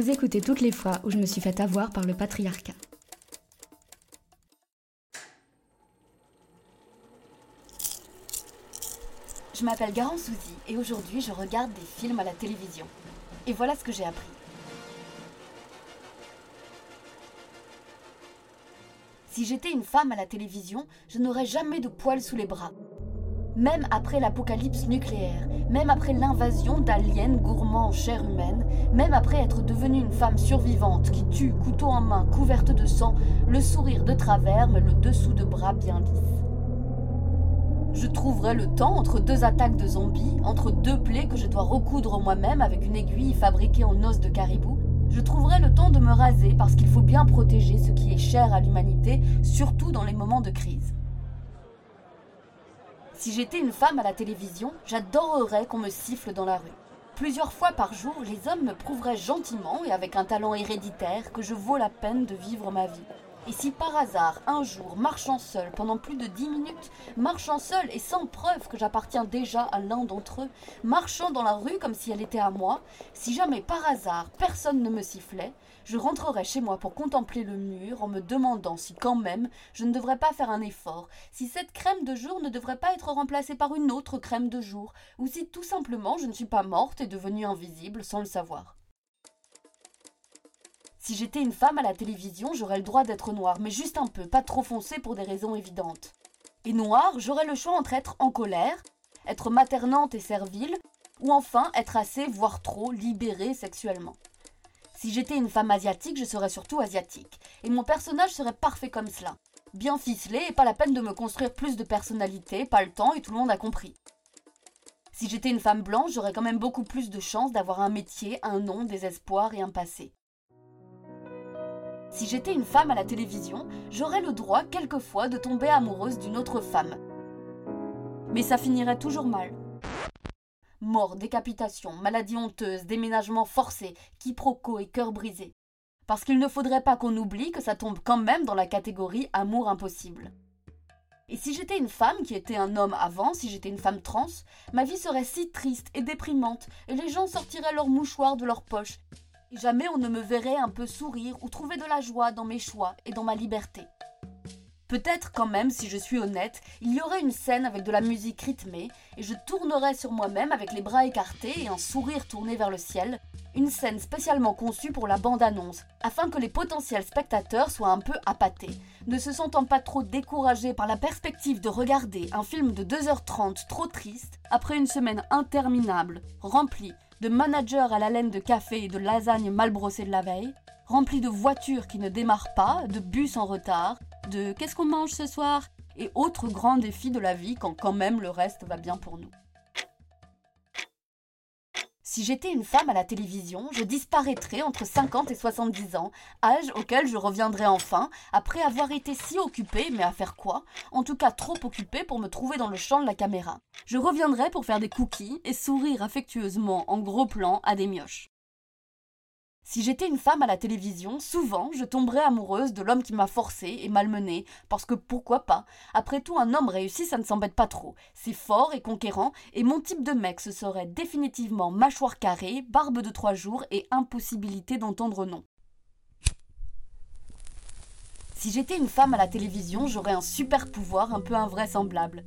Vous écoutez toutes les fois où je me suis fait avoir par le patriarcat. Je m'appelle Garance Souzy et aujourd'hui je regarde des films à la télévision. Et voilà ce que j'ai appris. Si j'étais une femme à la télévision, je n'aurais jamais de poils sous les bras. Même après l'apocalypse nucléaire, même après l'invasion d'aliens gourmands en chair humaine, même après être devenue une femme survivante qui tue, couteau en main, couverte de sang, le sourire de travers mais le dessous de bras bien lisse. Je trouverai le temps entre deux attaques de zombies, entre deux plaies que je dois recoudre moi-même avec une aiguille fabriquée en os de caribou. Je trouverai le temps de me raser parce qu'il faut bien protéger ce qui est cher à l'humanité, surtout dans les moments de crise. Si j'étais une femme à la télévision, j'adorerais qu'on me siffle dans la rue. Plusieurs fois par jour, les hommes me prouveraient gentiment et avec un talent héréditaire que je vaux la peine de vivre ma vie. Et si par hasard, un jour, marchant seul pendant plus de dix minutes, marchant seul et sans preuve que j'appartiens déjà à l'un d'entre eux, marchant dans la rue comme si elle était à moi, si jamais par hasard personne ne me sifflait, je rentrerais chez moi pour contempler le mur en me demandant si quand même je ne devrais pas faire un effort, si cette crème de jour ne devrait pas être remplacée par une autre crème de jour, ou si tout simplement je ne suis pas morte et devenue invisible sans le savoir. Si j'étais une femme à la télévision, j'aurais le droit d'être noire, mais juste un peu, pas trop foncé pour des raisons évidentes. Et noire, j'aurais le choix entre être en colère, être maternante et servile, ou enfin être assez, voire trop, libérée sexuellement. Si j'étais une femme asiatique, je serais surtout asiatique, et mon personnage serait parfait comme cela. Bien ficelé et pas la peine de me construire plus de personnalité, pas le temps et tout le monde a compris. Si j'étais une femme blanche, j'aurais quand même beaucoup plus de chances d'avoir un métier, un nom, des espoirs et un passé. Si j'étais une femme à la télévision, j'aurais le droit quelquefois de tomber amoureuse d'une autre femme. Mais ça finirait toujours mal. Mort, décapitation, maladie honteuse, déménagement forcé, quiproquo et cœur brisé. Parce qu'il ne faudrait pas qu'on oublie que ça tombe quand même dans la catégorie amour impossible. Et si j'étais une femme qui était un homme avant, si j'étais une femme trans, ma vie serait si triste et déprimante, et les gens sortiraient leurs mouchoirs de leurs poches, Jamais on ne me verrait un peu sourire ou trouver de la joie dans mes choix et dans ma liberté. Peut-être quand même, si je suis honnête, il y aurait une scène avec de la musique rythmée et je tournerais sur moi-même avec les bras écartés et un sourire tourné vers le ciel, une scène spécialement conçue pour la bande-annonce, afin que les potentiels spectateurs soient un peu appâtés, ne se sentant pas trop découragés par la perspective de regarder un film de 2h30 trop triste après une semaine interminable, remplie de managers à la laine de café et de lasagne mal brossée de la veille, remplis de voitures qui ne démarrent pas, de bus en retard, de qu'est-ce qu'on mange ce soir et autres grands défis de la vie quand quand même le reste va bien pour nous. Si j'étais une femme à la télévision, je disparaîtrais entre 50 et 70 ans, âge auquel je reviendrais enfin, après avoir été si occupée, mais à faire quoi? En tout cas trop occupée pour me trouver dans le champ de la caméra. Je reviendrais pour faire des cookies et sourire affectueusement en gros plan à des mioches. Si j'étais une femme à la télévision, souvent je tomberais amoureuse de l'homme qui m'a forcée et malmenée, parce que pourquoi pas? Après tout, un homme réussi, ça ne s'embête pas trop. C'est fort et conquérant, et mon type de mec, ce serait définitivement mâchoire carrée, barbe de trois jours et impossibilité d'entendre non. Si j'étais une femme à la télévision, j'aurais un super pouvoir un peu invraisemblable.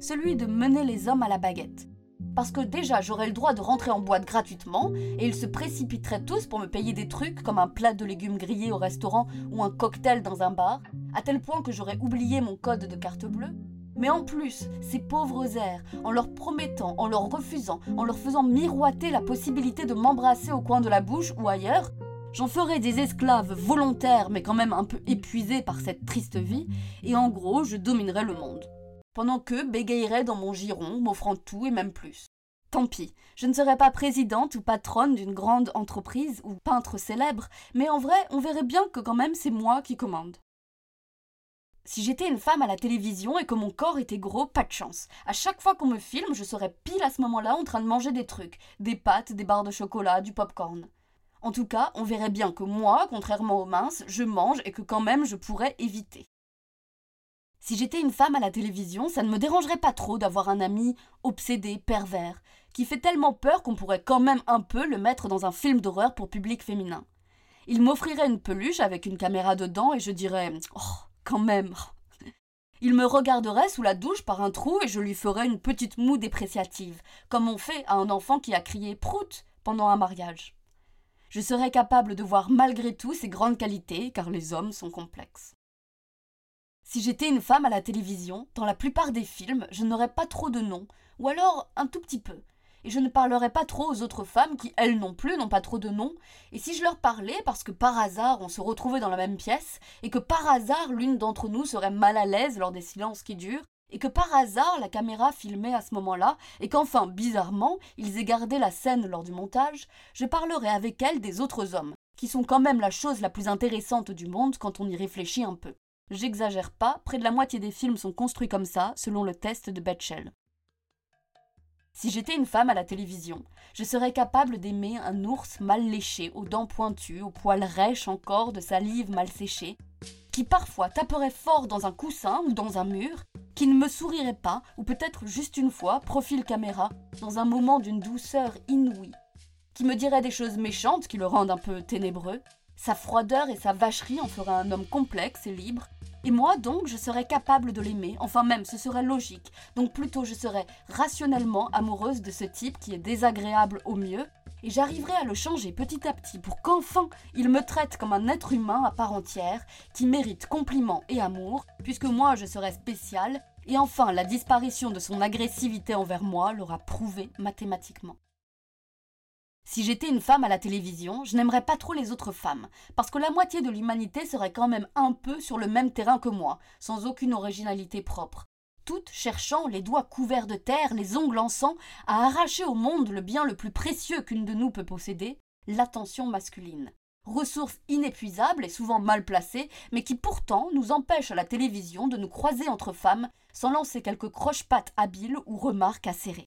Celui de mener les hommes à la baguette parce que déjà j'aurais le droit de rentrer en boîte gratuitement et ils se précipiteraient tous pour me payer des trucs comme un plat de légumes grillés au restaurant ou un cocktail dans un bar, à tel point que j'aurais oublié mon code de carte bleue. Mais en plus, ces pauvres airs, en leur promettant, en leur refusant, en leur faisant miroiter la possibilité de m'embrasser au coin de la bouche ou ailleurs, J'en ferais des esclaves volontaires mais quand même un peu épuisés par cette triste vie, et en gros je dominerais le monde pendant qu'eux bégayeraient dans mon giron, m'offrant tout et même plus. Tant pis, je ne serais pas présidente ou patronne d'une grande entreprise ou peintre célèbre, mais en vrai, on verrait bien que quand même c'est moi qui commande. Si j'étais une femme à la télévision et que mon corps était gros, pas de chance. À chaque fois qu'on me filme, je serais pile à ce moment-là en train de manger des trucs, des pâtes, des barres de chocolat, du pop-corn. En tout cas, on verrait bien que moi, contrairement aux minces, je mange et que quand même je pourrais éviter. Si j'étais une femme à la télévision, ça ne me dérangerait pas trop d'avoir un ami obsédé, pervers, qui fait tellement peur qu'on pourrait quand même un peu le mettre dans un film d'horreur pour public féminin. Il m'offrirait une peluche avec une caméra dedans et je dirais Oh, quand même Il me regarderait sous la douche par un trou et je lui ferais une petite moue dépréciative, comme on fait à un enfant qui a crié Prout pendant un mariage. Je serais capable de voir malgré tout ses grandes qualités, car les hommes sont complexes. Si j'étais une femme à la télévision, dans la plupart des films, je n'aurais pas trop de noms, ou alors un tout petit peu. Et je ne parlerais pas trop aux autres femmes qui, elles non plus, n'ont pas trop de noms. Et si je leur parlais parce que par hasard on se retrouvait dans la même pièce, et que par hasard l'une d'entre nous serait mal à l'aise lors des silences qui durent, et que par hasard la caméra filmait à ce moment-là, et qu'enfin, bizarrement, ils aient gardé la scène lors du montage, je parlerais avec elle des autres hommes, qui sont quand même la chose la plus intéressante du monde quand on y réfléchit un peu. J'exagère pas, près de la moitié des films sont construits comme ça, selon le test de Betchell. Si j'étais une femme à la télévision, je serais capable d'aimer un ours mal léché, aux dents pointues, aux poils rêches encore, de salive mal séchée, qui parfois taperait fort dans un coussin ou dans un mur, qui ne me sourirait pas, ou peut-être juste une fois, profil caméra, dans un moment d'une douceur inouïe, qui me dirait des choses méchantes qui le rendent un peu ténébreux, sa froideur et sa vacherie en feraient un homme complexe et libre, et moi donc je serais capable de l'aimer, enfin même ce serait logique, donc plutôt je serais rationnellement amoureuse de ce type qui est désagréable au mieux, et j'arriverai à le changer petit à petit pour qu'enfin il me traite comme un être humain à part entière, qui mérite compliments et amour, puisque moi je serai spécial, et enfin la disparition de son agressivité envers moi l'aura prouvé mathématiquement. Si j'étais une femme à la télévision, je n'aimerais pas trop les autres femmes, parce que la moitié de l'humanité serait quand même un peu sur le même terrain que moi, sans aucune originalité propre toutes cherchant, les doigts couverts de terre, les ongles en sang, à arracher au monde le bien le plus précieux qu'une de nous peut posséder, l'attention masculine. Ressource inépuisable et souvent mal placée, mais qui pourtant nous empêche à la télévision de nous croiser entre femmes sans lancer quelques croche-pattes habiles ou remarques acérées.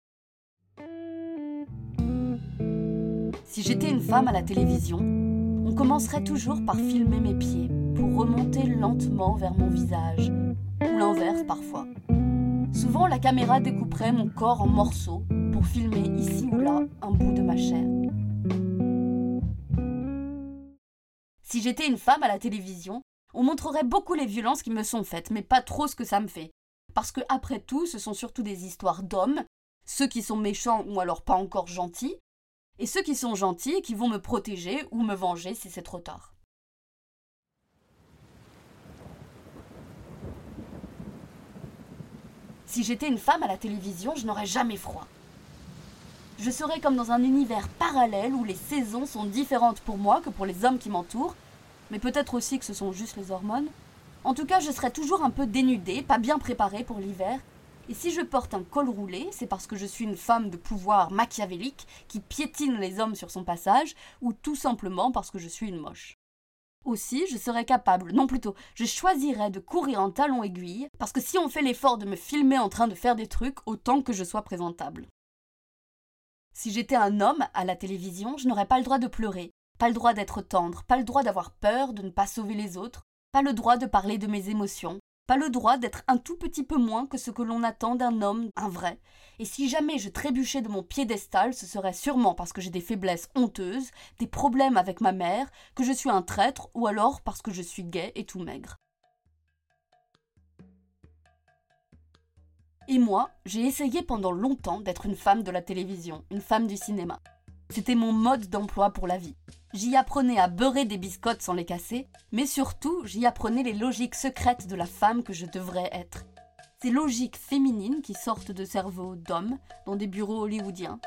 Si j'étais une femme à la télévision, on commencerait toujours par filmer mes pieds, pour remonter lentement vers mon visage, ou l'inverse parfois. Souvent, la caméra découperait mon corps en morceaux pour filmer ici ou là un bout de ma chair. Si j'étais une femme à la télévision, on montrerait beaucoup les violences qui me sont faites, mais pas trop ce que ça me fait. Parce que, après tout, ce sont surtout des histoires d'hommes, ceux qui sont méchants ou alors pas encore gentils, et ceux qui sont gentils qui vont me protéger ou me venger si c'est trop tard. Si j'étais une femme à la télévision, je n'aurais jamais froid. Je serais comme dans un univers parallèle où les saisons sont différentes pour moi que pour les hommes qui m'entourent, mais peut-être aussi que ce sont juste les hormones. En tout cas, je serais toujours un peu dénudée, pas bien préparée pour l'hiver, et si je porte un col roulé, c'est parce que je suis une femme de pouvoir machiavélique qui piétine les hommes sur son passage, ou tout simplement parce que je suis une moche. Aussi, je serais capable, non plutôt, je choisirais de courir en talons aiguilles, parce que si on fait l'effort de me filmer en train de faire des trucs, autant que je sois présentable. Si j'étais un homme à la télévision, je n'aurais pas le droit de pleurer, pas le droit d'être tendre, pas le droit d'avoir peur, de ne pas sauver les autres, pas le droit de parler de mes émotions, pas le droit d'être un tout petit peu moins que ce que l'on attend d'un homme, un vrai. Et si jamais je trébuchais de mon piédestal, ce serait sûrement parce que j'ai des faiblesses honteuses, des problèmes avec ma mère, que je suis un traître, ou alors parce que je suis gay et tout maigre. Et moi, j'ai essayé pendant longtemps d'être une femme de la télévision, une femme du cinéma. C'était mon mode d'emploi pour la vie. J'y apprenais à beurrer des biscottes sans les casser, mais surtout j'y apprenais les logiques secrètes de la femme que je devrais être. Ces logiques féminines qui sortent de cerveaux d'hommes dans des bureaux hollywoodiens.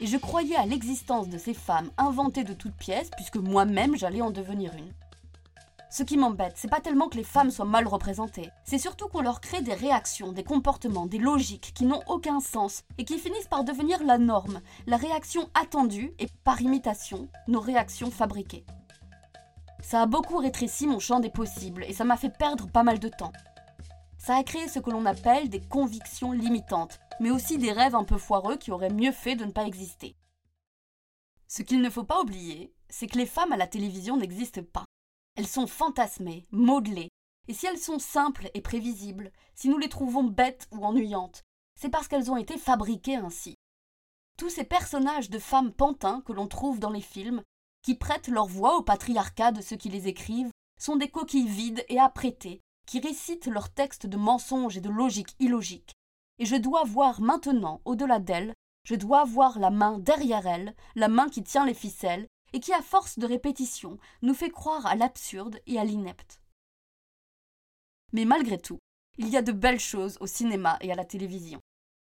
Et je croyais à l'existence de ces femmes inventées de toutes pièces, puisque moi-même j'allais en devenir une. Ce qui m'embête, c'est pas tellement que les femmes soient mal représentées, c'est surtout qu'on leur crée des réactions, des comportements, des logiques qui n'ont aucun sens et qui finissent par devenir la norme, la réaction attendue et par imitation, nos réactions fabriquées. Ça a beaucoup rétréci mon champ des possibles et ça m'a fait perdre pas mal de temps. Ça a créé ce que l'on appelle des convictions limitantes, mais aussi des rêves un peu foireux qui auraient mieux fait de ne pas exister. Ce qu'il ne faut pas oublier, c'est que les femmes à la télévision n'existent pas. Elles sont fantasmées, modelées. Et si elles sont simples et prévisibles, si nous les trouvons bêtes ou ennuyantes, c'est parce qu'elles ont été fabriquées ainsi. tous ces personnages de femmes pantins que l'on trouve dans les films, qui prêtent leur voix au patriarcat de ceux qui les écrivent, sont des coquilles vides et apprêtées, qui récitent leurs textes de mensonges et de logique illogique. Et je dois voir maintenant, au-delà d'elles, je dois voir la main derrière elle, la main qui tient les ficelles, et qui, à force de répétition, nous fait croire à l'absurde et à l'inepte. Mais malgré tout, il y a de belles choses au cinéma et à la télévision.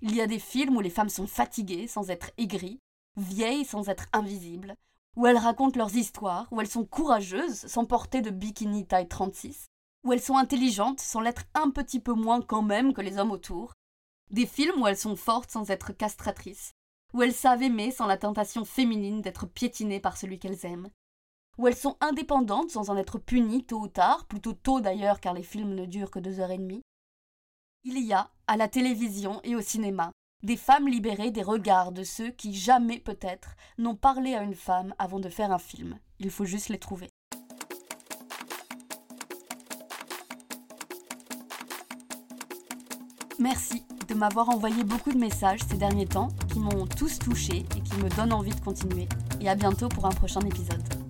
Il y a des films où les femmes sont fatiguées sans être aigries, vieilles sans être invisibles, où elles racontent leurs histoires, où elles sont courageuses sans porter de bikini taille 36, où elles sont intelligentes sans l'être un petit peu moins quand même que les hommes autour, des films où elles sont fortes sans être castratrices, où elles savent aimer sans la tentation féminine d'être piétinées par celui qu'elles aiment, où elles sont indépendantes sans en être punies tôt ou tard, plutôt tôt d'ailleurs car les films ne durent que deux heures et demie. Il y a, à la télévision et au cinéma, des femmes libérées des regards de ceux qui jamais peut-être n'ont parlé à une femme avant de faire un film. Il faut juste les trouver. Merci de m'avoir envoyé beaucoup de messages ces derniers temps qui m'ont tous touché et qui me donnent envie de continuer. Et à bientôt pour un prochain épisode.